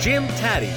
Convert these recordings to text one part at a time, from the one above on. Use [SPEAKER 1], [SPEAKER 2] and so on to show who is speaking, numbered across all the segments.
[SPEAKER 1] Jim Tatti.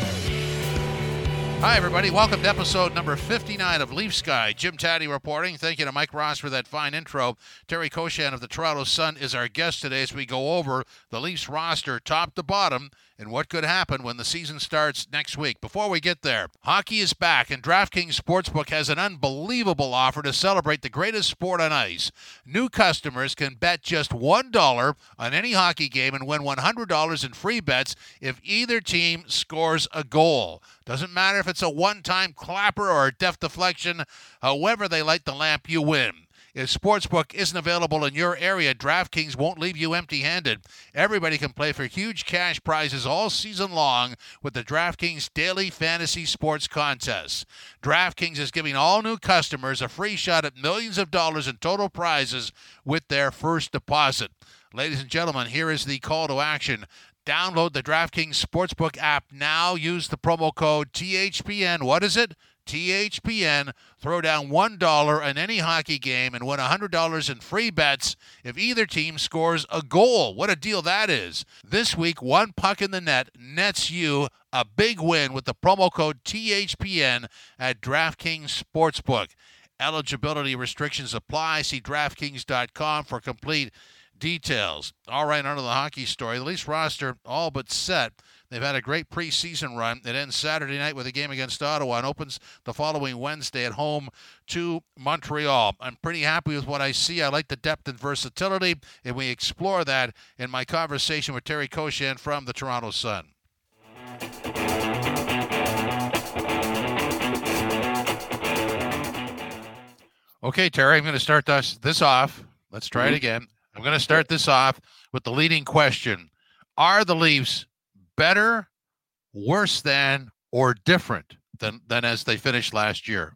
[SPEAKER 2] Hi, everybody. Welcome to episode number 59 of Leafs Guy. Jim Tatti reporting. Thank you to Mike Ross for that fine intro. Terry Koshan of the Toronto Sun is our guest today as we go over the Leafs roster top to bottom and what could happen when the season starts next week. Before we get there, hockey is back, and DraftKings Sportsbook has an unbelievable offer to celebrate the greatest sport on ice. New customers can bet just $1 on any hockey game and win $100 in free bets if either team scores a goal. Doesn't matter if it's a one time clapper or a deft deflection, however, they light the lamp, you win. If Sportsbook isn't available in your area, DraftKings won't leave you empty handed. Everybody can play for huge cash prizes all season long with the DraftKings Daily Fantasy Sports Contest. DraftKings is giving all new customers a free shot at millions of dollars in total prizes with their first deposit. Ladies and gentlemen, here is the call to action. Download the DraftKings Sportsbook app now. Use the promo code THPN. What is it? THPN. Throw down $1 on any hockey game and win $100 in free bets if either team scores a goal. What a deal that is. This week, one puck in the net nets you a big win with the promo code THPN at DraftKings Sportsbook. Eligibility restrictions apply. See DraftKings.com for complete details. All right, under the hockey story. The Leafs roster all but set. They've had a great preseason run. It ends Saturday night with a game against Ottawa and opens the following Wednesday at home to Montreal. I'm pretty happy with what I see. I like the depth and versatility, and we explore that in my conversation with Terry Koshan from the Toronto Sun. Okay, Terry, I'm going to start this, this off. Let's try mm-hmm. it again. I'm going to start this off with the leading question Are the Leafs better, worse than, or different than, than as they finished last year?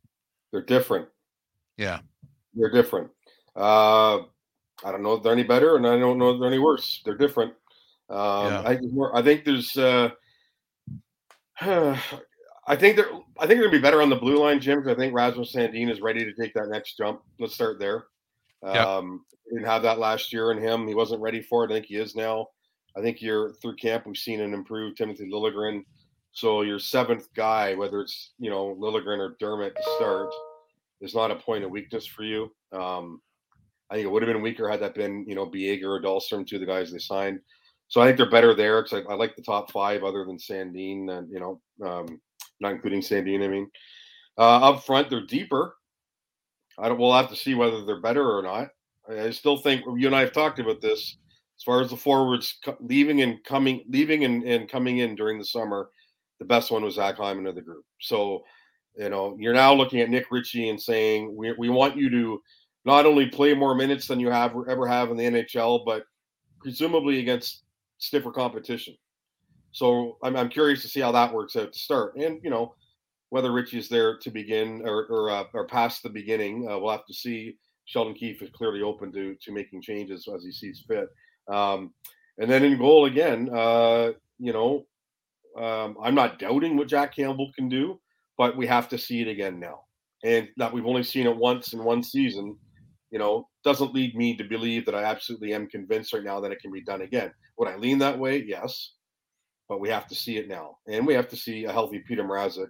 [SPEAKER 3] They're different.
[SPEAKER 2] Yeah.
[SPEAKER 3] They're different. Uh, I don't know if they're any better, and I don't know if they're any worse. They're different. Um, yeah. I, I think there's. Uh, I think they're. I think they're gonna be better on the blue line, Jim. Because I think Rasmus Sandin is ready to take that next jump. Let's start there. Um, didn't have that last year in him. He wasn't ready for it. I think he is now. I think you're through camp. We've seen an improved Timothy Liljegren. So your seventh guy, whether it's you know Liljegren or Dermott to start, is not a point of weakness for you. Um, I think it would have been weaker had that been you know Biega or Dahlstrom, two of the guys they signed. So I think they're better there because I, I, like the top five other than Sandin, and you know, um, not including Sandin. I mean, uh, up front they're deeper. I don't. We'll have to see whether they're better or not. I still think you and I have talked about this as far as the forwards leaving and coming, leaving and, and coming in during the summer. The best one was Zach Hyman of the group. So, you know, you're now looking at Nick Ritchie and saying we, we want you to not only play more minutes than you have ever have in the NHL, but presumably against stiffer competition. So I'm, I'm curious to see how that works out to start. And you know, whether Ritchie is there to begin or or, uh, or past the beginning, uh, we'll have to see. Sheldon Keefe is clearly open to to making changes as he sees fit. Um, and then in goal again, uh, you know, um, I'm not doubting what Jack Campbell can do, but we have to see it again now. And that we've only seen it once in one season, you know, doesn't lead me to believe that I absolutely am convinced right now that it can be done again. Would I lean that way? Yes. But we have to see it now. And we have to see a healthy Peter Mrazek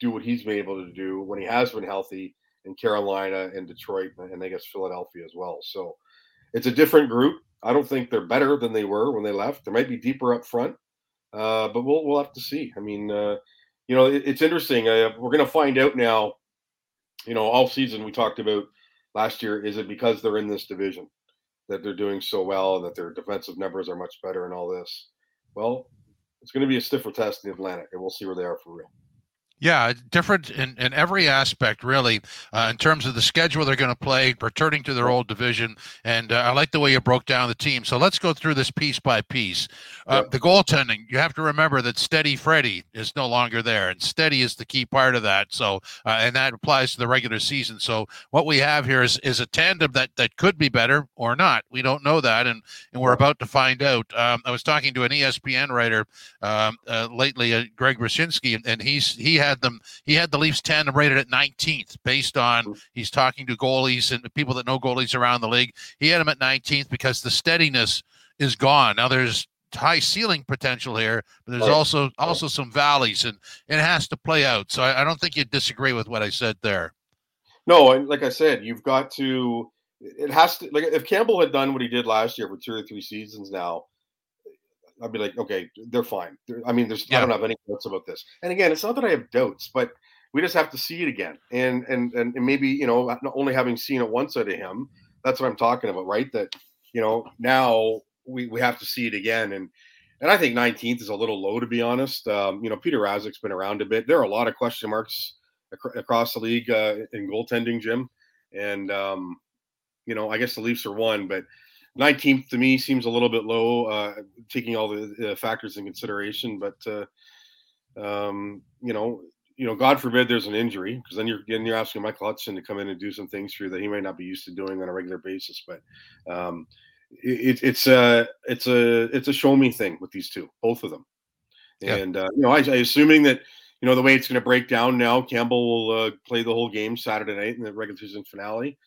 [SPEAKER 3] do what he's been able to do when he has been healthy in Carolina and Detroit and I guess Philadelphia as well. So it's a different group. I don't think they're better than they were when they left. They might be deeper up front, uh, but we'll we'll have to see. I mean, uh, you know, it, it's interesting. Uh, we're going to find out now. You know, all season we talked about last year. Is it because they're in this division that they're doing so well and that their defensive numbers are much better and all this? Well, it's going to be a stiffer test in the Atlantic, and we'll see where they are for real.
[SPEAKER 2] Yeah, different in, in every aspect, really, uh, in terms of the schedule they're going to play, returning to their old division. And uh, I like the way you broke down the team. So let's go through this piece by piece. Uh, The goaltending, you have to remember that Steady Freddy is no longer there, and Steady is the key part of that. So, uh, and that applies to the regular season. So what we have here is, is a tandem that, that could be better or not. We don't know that, and, and we're about to find out. Um, I was talking to an ESPN writer um, uh, lately, uh, Greg Wyshynski, and, and he's he had had them. He had the Leafs tandem rated at 19th, based on mm-hmm. he's talking to goalies and people that know goalies around the league. He had him at 19th because the steadiness is gone. Now there's high ceiling potential here, but there's also also some valleys, and it has to play out. So I, I don't think you disagree with what I said there.
[SPEAKER 3] No, and like I said, you've got to. It has to like if Campbell had done what he did last year for two or three seasons now, I'd be like, okay, they're fine. They're, I mean, there's yeah. I don't have any doubts about this. And again, it's not that I have doubts, but we just have to see it again. And and and, maybe you know, only having seen it once out of him, that's what I'm talking about, right? That you know now we we have to see it again. And and I think 19th is a little low to be honest. Um, you know, Peter Mrazek's been around a bit. There are a lot of question marks ac- across the league uh, in goaltending, Jim. And um, you know, I guess the Leafs are one, but 19th to me seems a little bit low, uh, taking all the uh, factors in consideration. But uh, um, you know, you know, God forbid there's an injury, because then you're then you're asking Michael Hudson to come in and do some things for you that he might not be used to doing on a regular basis. But um, it, it's a it's a it's a show me thing with these two, both of them. Yeah. And uh, you know, I, I assuming that you know the way it's going to break down now, Campbell will uh, play the whole game Saturday night in the regular season finale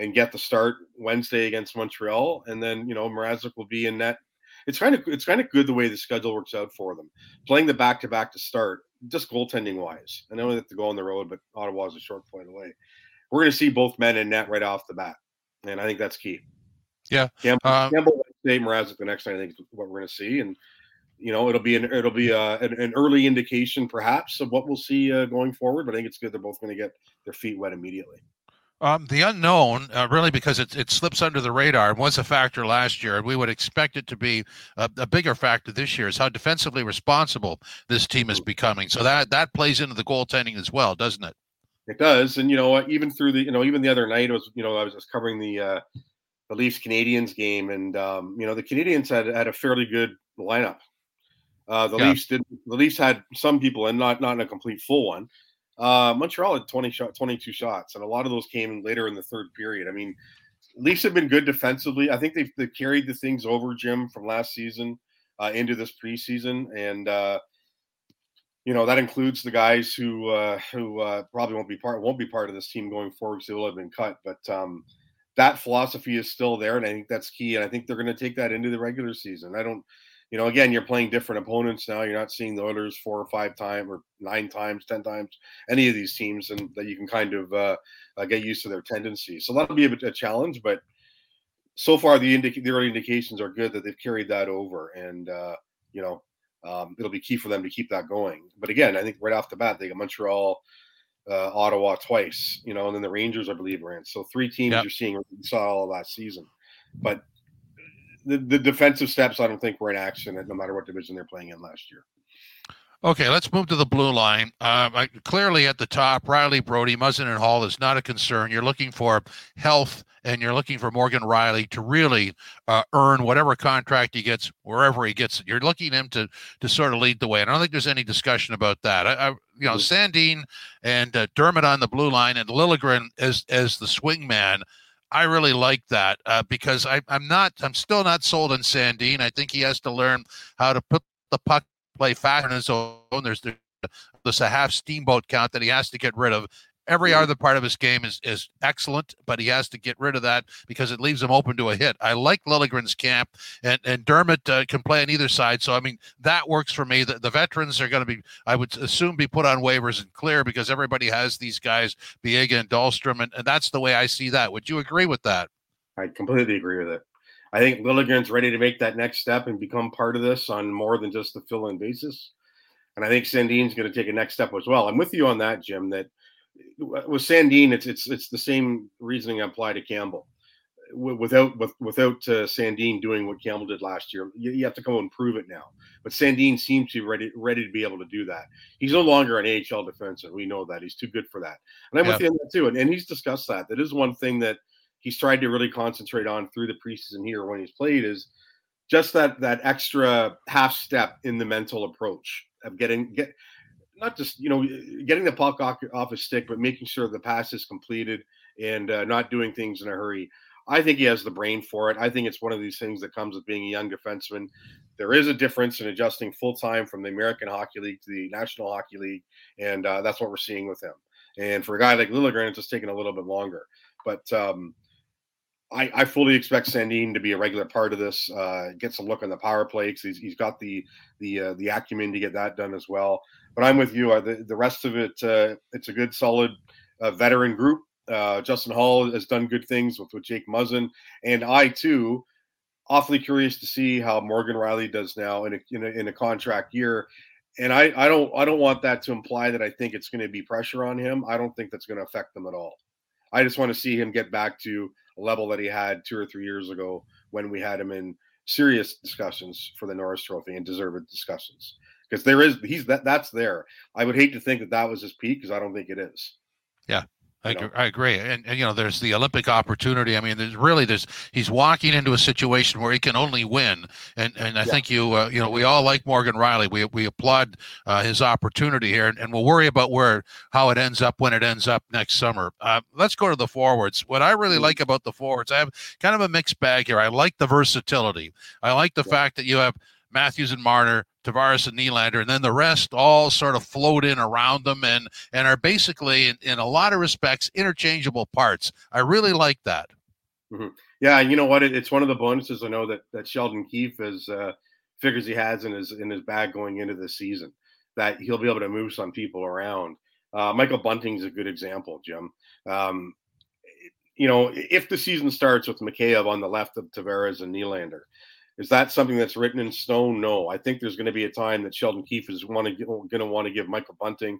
[SPEAKER 3] and get the start Wednesday against Montreal, and then you know Mrazek will be in net. It's kind of it's kind of good the way the schedule works out for them. Playing the back to back to start, just goaltending wise. I know they have to go on the road, but Ottawa is a short point away. We're going to see both men in net right off the bat, and I think that's key.
[SPEAKER 2] Yeah,
[SPEAKER 3] Campbell, um, Campbell Wednesday, Mrazek the next night. I think is what we're going to see, and you know it'll be an it'll be a, uh, an, an, early indication perhaps of what we'll see uh, going forward. But I think it's good they're both going to get their feet wet immediately.
[SPEAKER 2] Um, the unknown, uh, really, because it, it slips under the radar, was a factor last year, and we would expect it to be a, a, bigger factor this year. Is how defensively responsible this team is becoming. So that that plays into the goaltending as well, doesn't it?
[SPEAKER 3] It does, and you know, even through the, you know, even the other night, it was, you know, I was just covering the uh, the Leafs Canadiens game, and um, you know, the Canadiens had had a fairly good lineup. Uh, the yeah. Leafs did. The Leafs had some people, and not not in a complete full one. Uh, Montreal had 20 shot, 22 shots, and a lot of those came later in the third period. I mean, Leafs have been good defensively. I think they've, they've carried the things over, Jim, from last season uh, into this preseason, and uh, you know that includes the guys who uh, who uh, probably won't be part won't be part of this team going forward because they will have been cut. But um, that philosophy is still there, and I think that's key. And I think they're going to take that into the regular season. I don't you know, again, you're playing different opponents now. You're not seeing the Oilers four or five times or nine times, ten times, any of these teams, and that you can kind of uh, uh, get used to their tendencies. So that'll be a, a challenge, but so far the, the early indications are good that they've carried that over, and uh, you know, um, it'll be key for them to keep that going. But again, I think right off the bat they got Montreal, uh, Ottawa twice, you know, and then the Rangers, I believe, are in. So three teams yep. you're seeing saw all last season, but the, the defensive steps, I don't think were in action, no matter what division they're playing in last year.
[SPEAKER 2] Okay, let's move to the blue line. Uh, clearly, at the top, Rielly, Brodie, Muzzin, and Holl is not a concern. You're looking for health, and you're looking for Morgan Rielly to really uh, earn whatever contract he gets wherever he gets it. You're looking him to to sort of lead the way. And I don't think there's any discussion about that. I, I you know, Sandin and uh, Dermott on the blue line, and Liljegren as as the swing man. I really like that uh, because I, am not, I'm still not sold on Sandin. I think he has to learn how to put the puck play faster in his own. There's, there's a half steamboat count that he has to get rid of. Every other part of his game is, is excellent, but he has to get rid of that because it leaves him open to a hit. I like Liljegren's camp, and, and Dermott uh, can play on either side. So, I mean, that works for me. The, the veterans are going to be, I would assume, be put on waivers and clear because everybody has these guys, Biega and Dahlstrom, and, and that's the way I see that. Would you agree with that?
[SPEAKER 3] I completely agree with it. I think Liljegren's ready to make that next step and become part of this on more than just the fill in basis. And I think Sandin's going to take a next step as well. I'm with you on that, Jim, that with Sandin, it's it's it's the same reasoning I apply to Campbell. without with, without uh, Sandin doing what Campbell did last year. You, you, have to come and prove it now. But Sandin seems to be ready ready to be able to do that. He's no longer an AHL defenseman. We know that he's too good for that. And I'm yeah. with you on that too. And, and he's discussed that. That is one thing that he's tried to really concentrate on through the preseason here when he's played is just that that extra half step in the mental approach of getting get not just you know getting the puck off, his stick, but making sure the pass is completed and uh, not doing things in a hurry. I think he has the brain for it. I think it's one of these things that comes with being a young defenseman. There is a difference in adjusting full time from the American Hockey League to the National Hockey League, and uh, that's what we're seeing with him. And for a guy like Liljegren, it's just taking a little bit longer. But um, I, I, fully expect Sandin to be a regular part of this. Uh, get some look on the power play because he's, he's got the the uh, the acumen to get that done as well. But I'm with you. Uh, the, the rest of it, uh, it's a good, solid uh, veteran group. Uh, Justin Holl has done good things with, with Jake Muzzin, and I too, awfully curious to see how Morgan Rielly does now in a, in a, in a contract year. And I, I don't I don't want that to imply that I think it's going to be pressure on him. I don't think that's going to affect them at all. I just want to see him get back to level that he had two or three years ago when we had him in serious discussions for the Norris Trophy and deserved discussions because there is he's that that's there. I would hate to think that that was his peak because I don't think it is.
[SPEAKER 2] Yeah, I, I, agree, and, and, you know, there's the Olympic opportunity. I mean, there's really there's he's walking into a situation where he can only win, and and I yeah. think you uh, you know we all like Morgan Rielly. We we applaud uh, his opportunity here, and, and, we'll worry about where how it ends up when it ends up next summer. Uh, let's go to the forwards. What I really mm-hmm. like about the forwards, I have kind of a mixed bag here. I like the versatility. I like the yeah. fact that you have Matthews and Marner, Tavares and Nylander, and then the rest all sort of float in around them and and are basically in, in a lot of respects interchangeable parts. I really like that.
[SPEAKER 3] Mm-hmm. Yeah, you know what? It, it's one of the bonuses I know that that Sheldon Keefe is uh, figures he has in his in his bag going into the season that he'll be able to move some people around. Uh, Michael Bunting's a good example, Jim. Um, you know, if the season starts with Mikheyev on the left of Tavares and Nylander, is that something that's written in stone? No. I think there's going to be a time that Sheldon Keefe is want to going to want to give Michael Bunting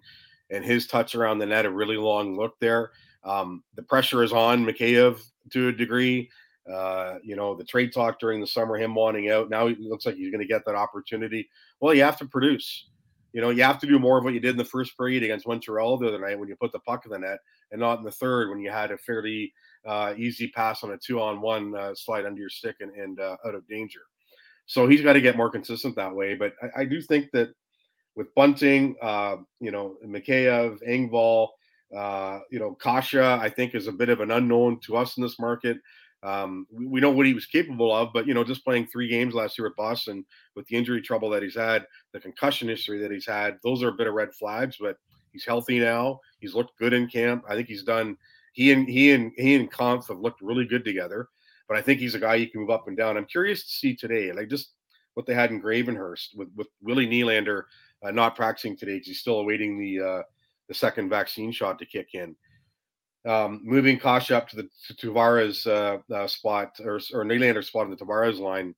[SPEAKER 3] and his touch around the net a really long look there. Um, the pressure is on Mikheyev to a degree. Uh, you know, the trade talk during the summer, him wanting out. Now it looks like he's going to get that opportunity. Well, you have to produce. You know, you have to do more of what you did in the first period against Montreal the other night when you put the puck in the net, and not in the third when you had a fairly uh, easy pass on a two-on-one uh, slide under your stick and, and uh, out of danger. So he's got to get more consistent that way. But I, I do think that with Bunting, uh, you know, Mikheyev, Engvall, uh, you know, Kase, I think is a bit of an unknown to us in this market. Um, we, know what he was capable of, but you know, just playing three games last year with Boston with the injury trouble that he's had, the concussion history that he's had, those are a bit of red flags. But he's healthy now. He's looked good in camp. I think he's done. He and he and he and Kampf have looked really good together but I think he's a guy you can move up and down. I'm curious to see today, like just what they had in Gravenhurst with with Willie Nylander uh, not practicing today because he's still awaiting the uh, the second vaccine shot to kick in. Um, moving Kase up to the to Tavares uh, uh, spot or or Nylander spot in the Tavares line,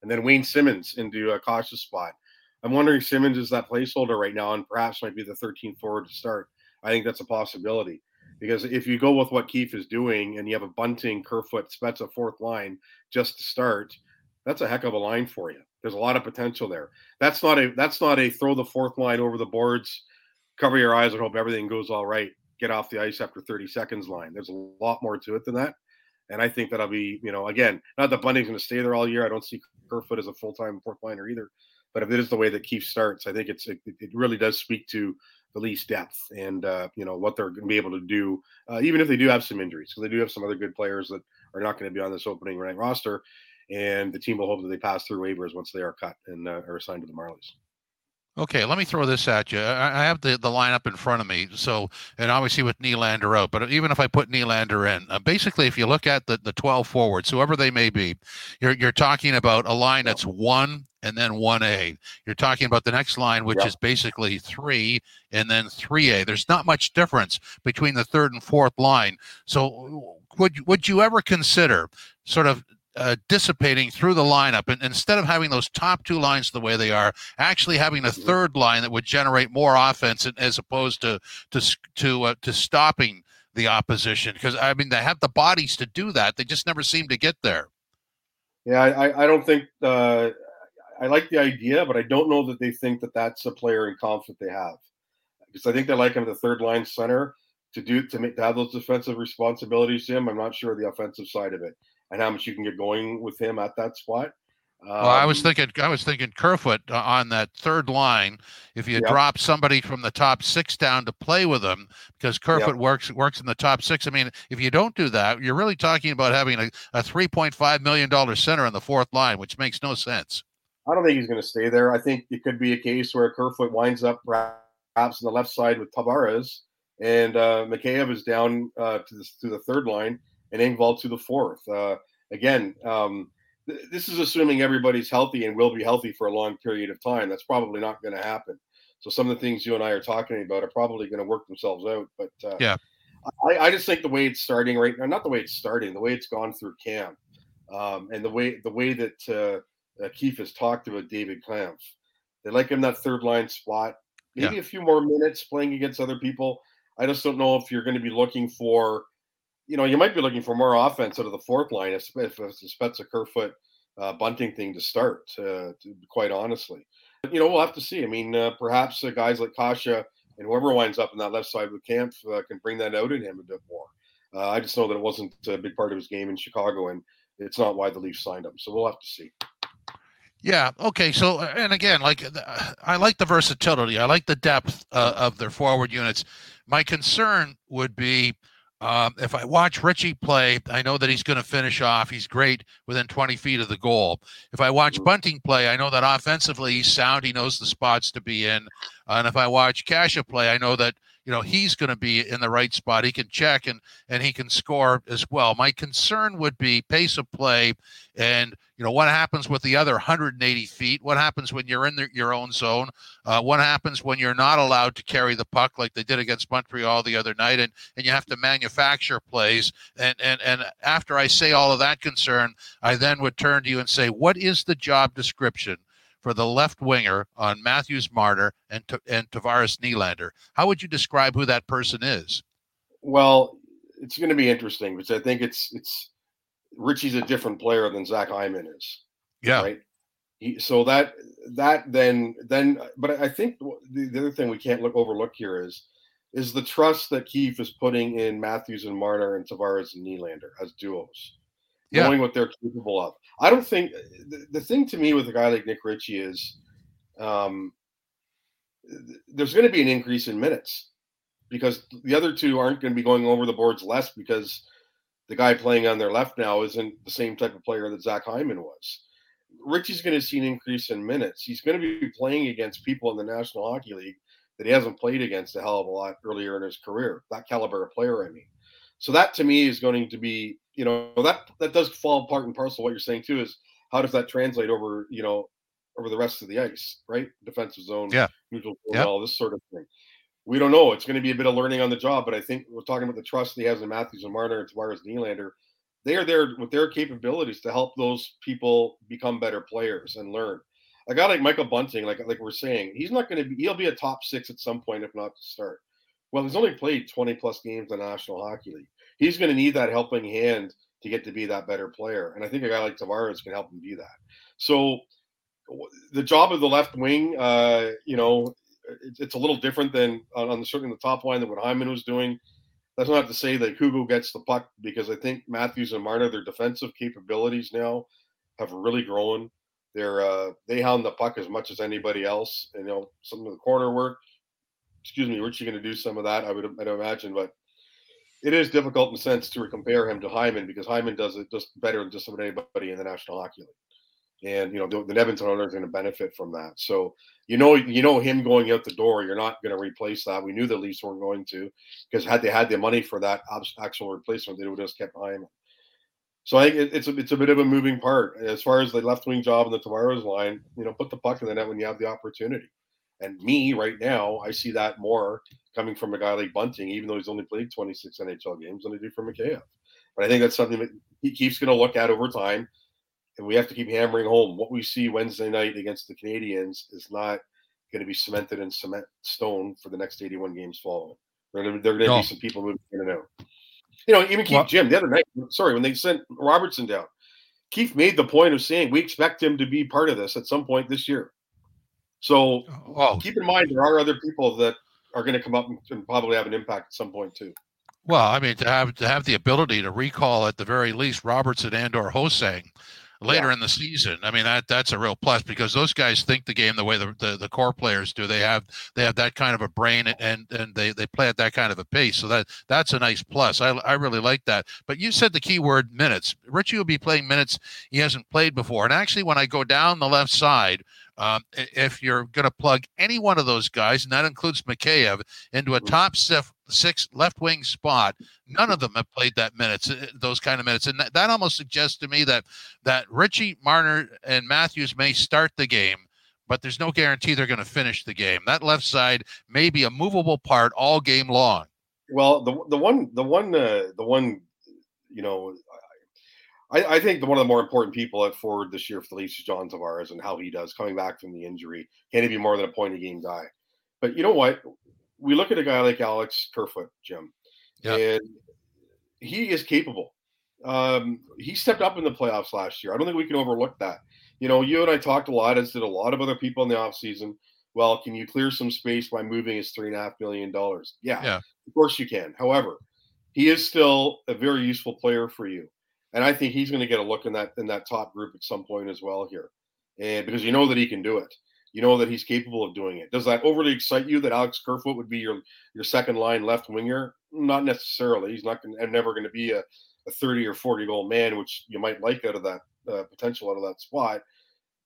[SPEAKER 3] and then Wayne Simmonds into a Kase's spot. I'm wondering Simmonds is that placeholder right now, and perhaps might be the 13th forward to start. I think that's a possibility. Because if you go with what Keefe is doing and you have a Bunting, Kerfoot, Spezza fourth line just to start, that's a heck of a line for you. There's a lot of potential there. That's not a that's not a throw the fourth line over the boards, cover your eyes and hope everything goes all right. Get off the ice after 30 seconds line. There's a lot more to it than that. And I think that'll be, you know, again, not that Bunting's going to stay there all year. I don't see Kerfoot as a full time fourth liner either. But if it is the way that Keefe starts, I think it's it, it really does speak to the Leafs depth and uh, you know what they're going to be able to do, uh, even if they do have some injuries, because they do have some other good players that are not going to be on this opening night roster, and the team will hope that they pass through waivers once they are cut and uh, are assigned to the Marlies.
[SPEAKER 2] Okay, let me throw this at you. I have the, the lineup in front of me. So, and obviously with Nylander out, but even if I put Nylander in, uh, basically, if you look at the, the 12 forwards, whoever they may be, you're, you're talking about a line that's one and then 1A. You're talking about the next line, which is basically three and then 3A. There's not much difference between the third and fourth line. So, would, would you ever consider sort of uh, dissipating through the lineup, and instead of having those top two lines the way they are, actually having a mm-hmm. third line that would generate more offense as opposed to to to uh, to stopping the opposition? Because I mean, they have the bodies to do that. They just never seem to get there.
[SPEAKER 3] Yeah, I, I don't think uh, I like the idea, but I don't know that they think that that's a player in confidence they have. Because I think they like him the third line center to do to make to have those defensive responsibilities to him. I'm not sure the offensive side of it and how much you can get going with him at that spot.
[SPEAKER 2] Um, well, I was um, thinking, I was thinking Kerfoot uh, on that third line. If you yep. drop somebody from the top six down to play with them, because Kerfoot yep. works works in the top six. I mean, if you don't do that, you're really talking about having a, a three point five million dollar center on the fourth line, which makes no sense.
[SPEAKER 3] I don't think he's going to stay there. I think it could be a case where Kerfoot winds up perhaps on the left side with Tavares, and uh, Mikheyev is down uh, to the to the third line, and Engvall to the fourth. Uh, again. Um, this is assuming everybody's healthy and will be healthy for a long period of time. That's probably not going to happen. So some of the things you and I are talking about are probably going to work themselves out. But uh,
[SPEAKER 2] yeah,
[SPEAKER 3] I, I, just think the way it's starting right now, not the way it's starting, the way it's gone through camp, um, and the way the way that uh, uh, Keefe has talked about David Kampf, they like him that third line spot. Maybe yeah. a few more minutes playing against other people. I just don't know if you're going to be looking for you know, you might be looking for more offense out of the fourth line if, if it's a Spezza Kerfoot uh, Bunting thing to start, uh, to, quite honestly. But, you know, we'll have to see. I mean, uh, perhaps uh, guys like Kase and whoever winds up in that left side with Kampf uh, can bring that out in him a bit more. Uh, I just know that it wasn't a big part of his game in Chicago, and it's not why the Leafs signed him. So we'll have to see.
[SPEAKER 2] Yeah. Okay. So, and again, like I like the versatility. I like the depth of their forward units. My concern would be um, if I watch Ritchie play, I know that he's going to finish off. He's great within 20 feet of the goal. If I watch mm-hmm. Bunting play, I know that offensively he's sound. He knows the spots to be in. Uh, and if I watch Kase play, I know that you know he's going to be in the right spot. He can check and and he can score as well. My concern would be pace of play and you know what happens with the other 180 feet what happens when you're in the, your own zone uh, what happens when you're not allowed to carry the puck like they did against montreal the other night and, and you have to manufacture plays and, and and after i say all of that concern i then would turn to you and say what is the job description for the left winger on matthews marner and, and tavares Nylander. how would you describe who that person is
[SPEAKER 3] well it's going to be interesting because i think it's it's Ritchie's a different player than Zach Hyman is.
[SPEAKER 2] Yeah.
[SPEAKER 3] Right. He, so that that then then, but I think the, the other thing we can't look overlook here is is the trust that Keefe is putting in Matthews and Marner and Tavares and Nylander as duos, yeah. knowing what they're capable of. I don't think the, the thing to me with a guy like Nick Ritchie is um, there's going to be an increase in minutes because the other two aren't going to be going over the boards less because the guy playing on their left now isn't the same type of player that Zach Hyman was. Ritchie's going to see an increase in minutes. He's going to be playing against people in the National Hockey League that he hasn't played against a hell of a lot earlier in his career. That caliber of player, I mean. So that to me is going to be, you know, that that does fall part and parcel. What you're saying too is how does that translate over, you know, over the rest of the ice, right? Defensive zone,
[SPEAKER 2] yeah,
[SPEAKER 3] neutral zone, yep. all this sort of thing we don't know. It's going to be a bit of learning on the job, but I think we're talking about the trust he has in Matthews and Marner and Tavares Nylander. They are there with their capabilities to help those people become better players and learn. A guy like Michael Bunting, like like we're saying, he's not going to be. He'll be a top six at some point, if not to start. Well, he's only played 20 plus games in the National Hockey League. He's going to need that helping hand to get to be that better player. And I think a guy like Tavares can help him do that. So the job of the left wing, uh, you know, it's a little different than on, on the, certainly the top line than what Hyman was doing. That's not to say that Hugo gets the puck because I think Matthews and Marner, their defensive capabilities now have really grown. They're uh, they hound the puck as much as anybody else. You know, some of the corner work. Excuse me, Ritchie going to do some of that? I would I'd imagine, but it is difficult in a sense to compare him to Hyman because Hyman does it just better than just about anybody in the National Hockey League and you know the, the Edmonton Oilers are going to benefit from that. So you know you know him going out the door, you're not going to replace that. We knew the Leafs weren't going to because had they had the money for that actual replacement, they would have just kept Hyman. So I think it, it's a it's a bit of a moving part as far as the left wing job and the Tavares line. You know, put the puck in the net when you have the opportunity. And me right now, I see that more coming from a guy like Bunting, even though he's only played 26 NHL games, than I do for Mikheyev. But I think that's something that he keeps going to look at over time and we have to keep hammering home what we see Wednesday night against the Canadiens is not going to be cemented in cement stone for the next 81 games following. There are going to no. be some people moving in and out. You know, even Keefe well, Jim the other night. Sorry, when they sent Robertson down, Keefe made the point of saying we expect him to be part of this at some point this year. So oh. keep in mind there are other people that are going to come up and probably have an impact at some point too.
[SPEAKER 2] Well, I mean, to have to have the ability to recall at the very least Robertson and or Ho-Sang later yeah. in the season. I mean that that's a real plus because those guys think the game the way the, the, the core players do. They have they have that kind of a brain and and they, they play at that kind of a pace. So that that's a nice plus. I, I really like that. But you said the key word minutes. Ritchie will be playing minutes he hasn't played before. And actually, when I go down the left side. Um, if you're going to plug any one of those guys, and that includes Mikheyev, into a mm-hmm. top six left wing spot. None of them have played that minutes, uh, those kind of minutes, and that, that almost suggests to me that that Ritchie Marner and Matthews may start the game, but there's no guarantee they're going to finish the game. That left side may be a movable part all game long.
[SPEAKER 3] Well, the the one the one uh, the one you know. I, I think the, one of the more important people at forward this year for the Leafs is John Tavares and how he does coming back from the injury. Can he be more than a point a game guy? But you know what? we look at a guy like Alex Kerfoot, Jim, yeah. and he is capable. Um, he stepped up in the playoffs last year. I don't think we can overlook that. You know, you and I talked a lot, as did a lot of other people in the offseason. Well, can you clear some space by moving his three and a half million dollars? Yeah, yeah, of course you can. However, he is still a very useful player for you, and I think he's going to get a look in that in that top group at some point as well here, and because you know that he can do it you know that he's capable of doing it. Does that overly excite you that Alex Kerfoot would be your your second line left winger? Not necessarily. He's not gonna, never going to be a, a 30 or 40 goal man, which you might like out of that uh, potential out of that spot.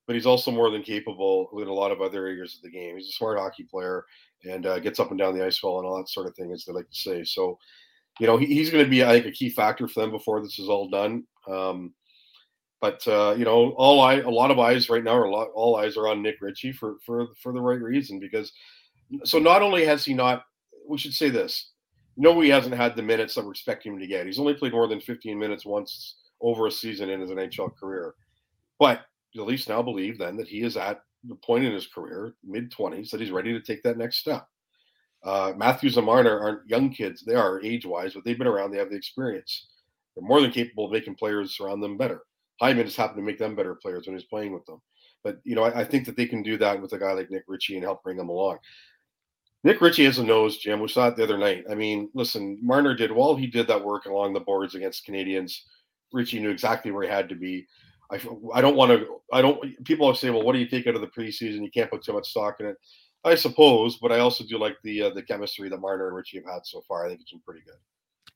[SPEAKER 3] But he's also more than capable with a lot of other areas of the game. He's a smart hockey player and uh, gets up and down the ice well and all that sort of thing, as they like to say. So, you know, he, he's going to be, I think, a key factor for them before this is all done. Um, but uh, you know, all eye, a lot of eyes right now are lot, all eyes are on Nick Ritchie for for for the right reason because so not only has he not, we should say this, no, he hasn't had the minutes that we're expecting him to get. He's only played more than 15 minutes once over a season in his NHL career, but at least now believe then that he is at the point in his career, mid 20s, that he's ready to take that next step. Uh, Matthews and Marner aren't young kids; they are age wise, but they've been around. They have the experience. They're more than capable of making players around them better. Hyman just happened to make them better players when he's playing with them. But you know, I, I, think that they can do that with a guy like Nick Ritchie and help bring them along. Nick Ritchie has a nose, Jim. We saw it the other night. I mean, listen, Marner did while he did that work along the boards against Canadiens. Ritchie knew exactly where he had to be. I, I don't want to. I don't. People always say, well, what do you take out of the preseason? You can't put too much stock in it. I suppose, but I also do like the uh, the chemistry that Marner and Ritchie have had so far. I think it's been pretty good.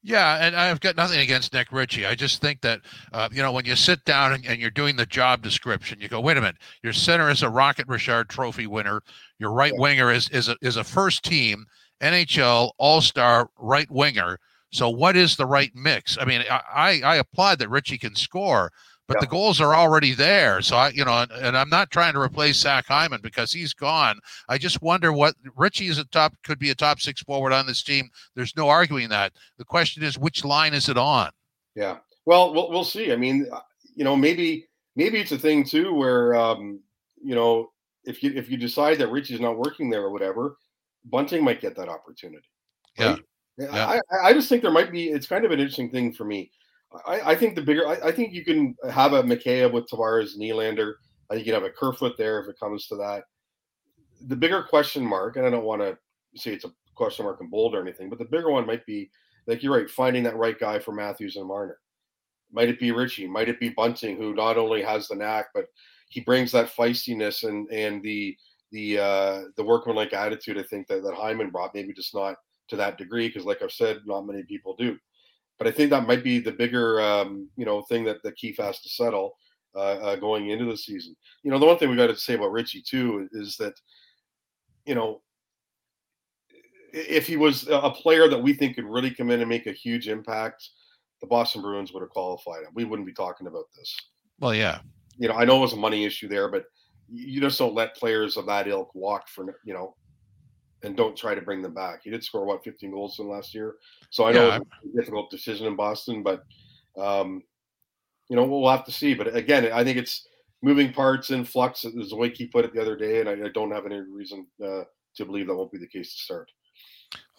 [SPEAKER 2] Yeah, and I've got nothing against Nick Ritchie. I just think that uh, you know when you sit down and, and, you're doing the job description, you go, wait a minute, your center is a Rocket Richard Trophy winner. Your right winger is is a, is a first team NHL All Star right winger. So what is the right mix? I mean, I I applaud that Ritchie can score, but the goals are already there. So I, you know, and, and, I'm not trying to replace Zach Hyman because he's gone. I just wonder what Ritchie is a top could be a top six forward on this team. There's no arguing that. The question is which line is it on?
[SPEAKER 3] Yeah. Well, we'll, we'll see. I mean, uh, you know, maybe maybe it's a thing too where um, you know if you if you decide that Ritchie's not working there or whatever, Bunting might get that opportunity.
[SPEAKER 2] Right? Yeah.
[SPEAKER 3] yeah. I, I just think there might be. It's kind of an interesting thing for me I, I think the bigger, I, I, think you can have a Mikheyev with Tavares, Nylander. I think you can have a Kerfoot there if it comes to that. The bigger question mark, and I don't want to say it's a question mark in bold or anything, but the bigger one might be like you're right, finding that right guy for Matthews and Marner. Might it be Ritchie? Might it be Bunting, who not only has the knack, but he brings that feistiness and and the the uh, the workmanlike attitude. I think that that Hyman brought, maybe just not to that degree, because like I've said, not many people do. But I think that might be the bigger, um, you know, thing that the Keefe has to settle uh, uh, going into the season. You know, the one thing we got to say about Ritchie too is that, you know, if he was a player that we think could really come in and make a huge impact, the Boston Bruins would have qualified him. We wouldn't be talking about this.
[SPEAKER 2] Well, yeah.
[SPEAKER 3] You know, I know it was a money issue there, but you just don't let players of that ilk walk for you know and don't try to bring them back. He did score what 15 goals in last year, so I know yeah. a difficult decision in Boston, but um, you know we'll have to see. But again, I think it's moving parts in flux. Is the way he put it the other day, and I, I don't have any reason uh, to believe that won't be the case to start.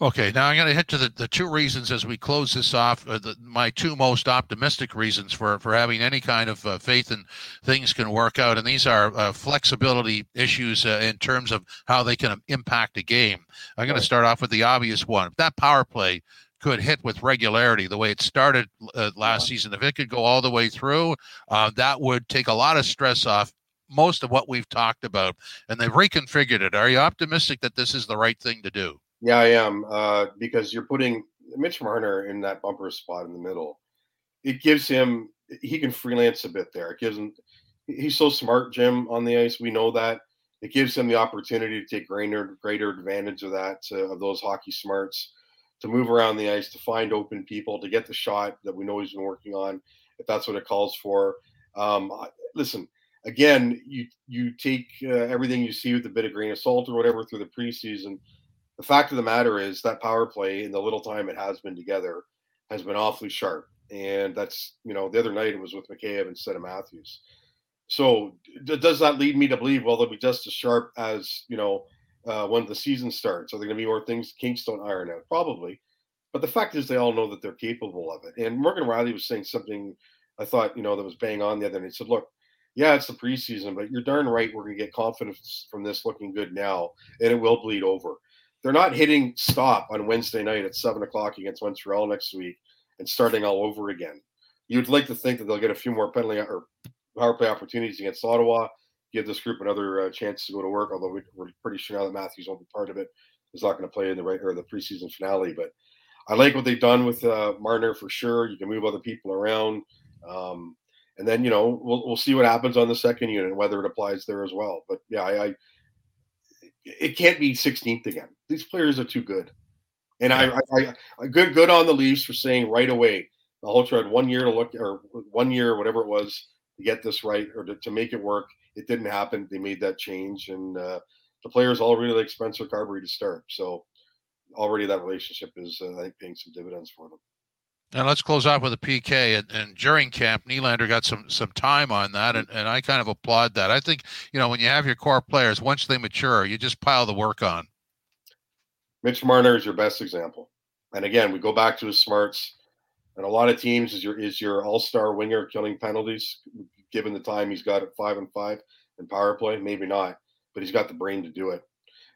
[SPEAKER 2] Okay, now I'm going to hit to the, the two reasons as we close this off. Uh, the, my two most optimistic reasons for, for having any kind of uh, faith in things can work out, and these are uh, flexibility issues uh, in terms of how they can impact a game. I'm going to start off with the obvious one. That power play could hit with regularity the way it started uh, last season. If it could go all the way through, uh, that would take a lot of stress off most of what we've talked about, and they've reconfigured it. Are you optimistic that this is the right thing to do?
[SPEAKER 3] Yeah, I am uh, because you're putting Mitch Marner in that bumper spot in the middle. It gives him he can freelance a bit there. It gives him he's so smart, Jim, on the ice. We know that. It gives him the opportunity to take greater greater advantage of that uh, of those hockey smarts to move around the ice, to find open people, to get the shot that we know he's been working on, if that's what it calls for. Um, listen, again, you you take uh, everything you see with a bit of grain of salt or whatever through the preseason the fact of the matter is that power play in the little time it has been together has been awfully sharp. And that's, you know, the other night it was with McCabe instead of Matthews. So d- does that lead me to believe, well, they'll be just as sharp as, you know, uh, when the season starts? Are there going to be more things Kinks don't iron out? Probably. But the fact is, they all know that they're capable of it. And Morgan Rielly was saying something I thought, you know, that was bang on the other night. He said, look, yeah, it's the preseason, but you're darn right we're going to get confidence from this looking good now, and it will bleed over they're not hitting stop on Wednesday night at seven o'clock against Montreal next week and starting all over again. You'd like to think that they'll get a few more penalty or power play opportunities against Ottawa, give this group another uh, chance to go to work. Although we, are pretty sure now that Matthews won't be part of it, he's not going to play in the right or the preseason finale. But I like what they've done with uh, Marner for sure. You can move other people around. Um, and then you know we'll we'll see what happens on the second unit whether it applies there as well. But yeah, I, I it can't be 16th again. These players are too good. And I, I, I, good, good on the Leafs for saying right away. The whole had one year to look, or one year, whatever it was, to get this right or to, to make it work. It didn't happen. They made that change, and uh, the players all really like Spencer Carberry to start. So already that relationship is, uh, I think, paying some dividends for them.
[SPEAKER 2] And let's close off with a PK. And, and, during camp, Nylander got some some time on that, and, and I kind of applaud that. I think you know when you have your core players, once they mature, you just pile the work on.
[SPEAKER 3] Mitch Marner is your best example, and again, we go back to his smarts. And a lot of teams is your is your all star winger killing penalties, given the time he's got at five and five in power play. Maybe not, but he's got the brain to do it.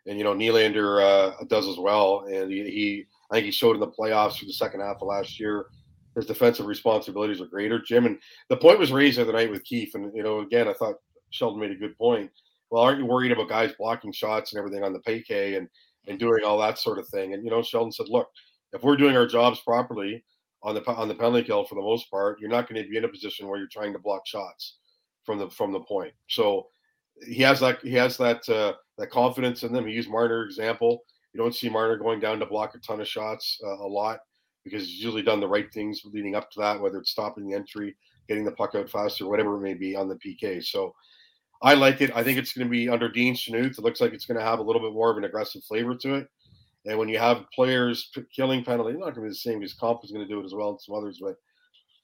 [SPEAKER 3] And you know Nylander uh, does as well, and he, he I think he showed in the playoffs for the second half of last year. His defensive responsibilities are greater, Jim. And the point was raised the other night with Keefe. And, you know, again, I thought Sheldon made a good point. Well, aren't you worried about guys blocking shots and everything on the PK and, and doing all that sort of thing? And, you know, Sheldon said, look, if we're doing our jobs properly on the on the penalty kill for the most part, you're not going to be in a position where you're trying to block shots from the from the point. So he has that he has that uh, that confidence in them. He used Marner example. You don't see Marner going down to block a ton of shots uh, a lot because he's usually done the right things leading up to that, whether it's stopping the entry, getting the puck out faster, whatever it may be on the PK. So I like it. I think it's going to be under Dean Chynoweth. It looks like it's going to have a little bit more of an aggressive flavor to it. And when you have players killing penalty, not going to be the same because Kampf is going to do it as well and some others. But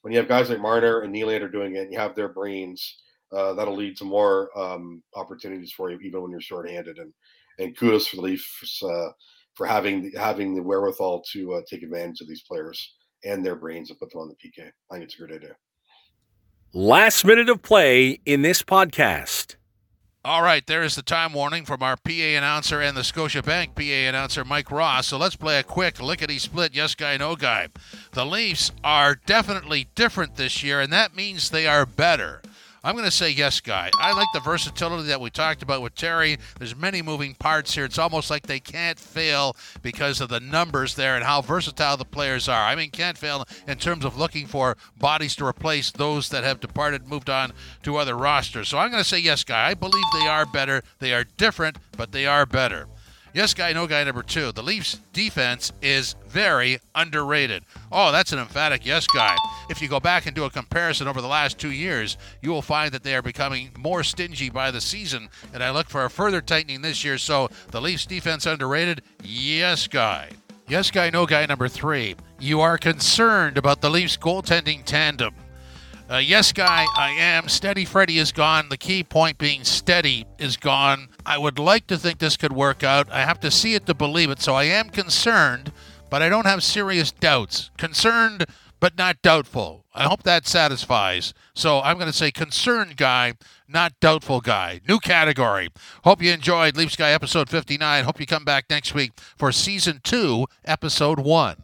[SPEAKER 3] when you have guys like Marner and Nylander doing it, and you have their brains, uh, that'll lead to more um, opportunities for you, even when you're shorthanded. And and kudos for the Leafs uh, for having having the wherewithal to uh, take advantage of these players and their brains and put them on the PK. I think it's a great idea.
[SPEAKER 1] Last minute of play in this podcast.
[SPEAKER 2] All right, there is the time warning from our PA announcer and the Scotiabank PA announcer, Mike Ross. So let's play a quick lickety split yes guy, no guy. The Leafs are definitely different this year, and that means they are better. I'm going to say yes, guy. I like the versatility that we talked about with Terry. There's many moving parts here. It's almost like they can't fail because of the numbers there and how versatile the players are. I mean, can't fail in terms of looking for bodies to replace those that have departed, moved on to other rosters. So I'm going to say yes, guy. I believe they are better. They are different, but they are better. Yes, guy, no guy number two. The Leafs defense is very underrated. Oh, that's an emphatic yes, guy. If you go back and do a comparison over the last two years, you will find that they are becoming more stingy by the season. And I look for a further tightening this year. So the Leafs defense underrated? Yes, guy. Yes, guy, no guy number three. You are concerned about the Leafs goaltending tandem. Uh, yes, guy, I am. Steady Freddy is gone. The key point being steady is gone. I would like to think this could work out. I have to see it to believe it, so I am concerned, but I don't have serious doubts. Concerned, but not doubtful. I hope that satisfies. So I'm going to say concerned guy, not doubtful guy. New category. Hope you enjoyed Leafs Guy episode 59. Hope you come back next week for season two, episode one.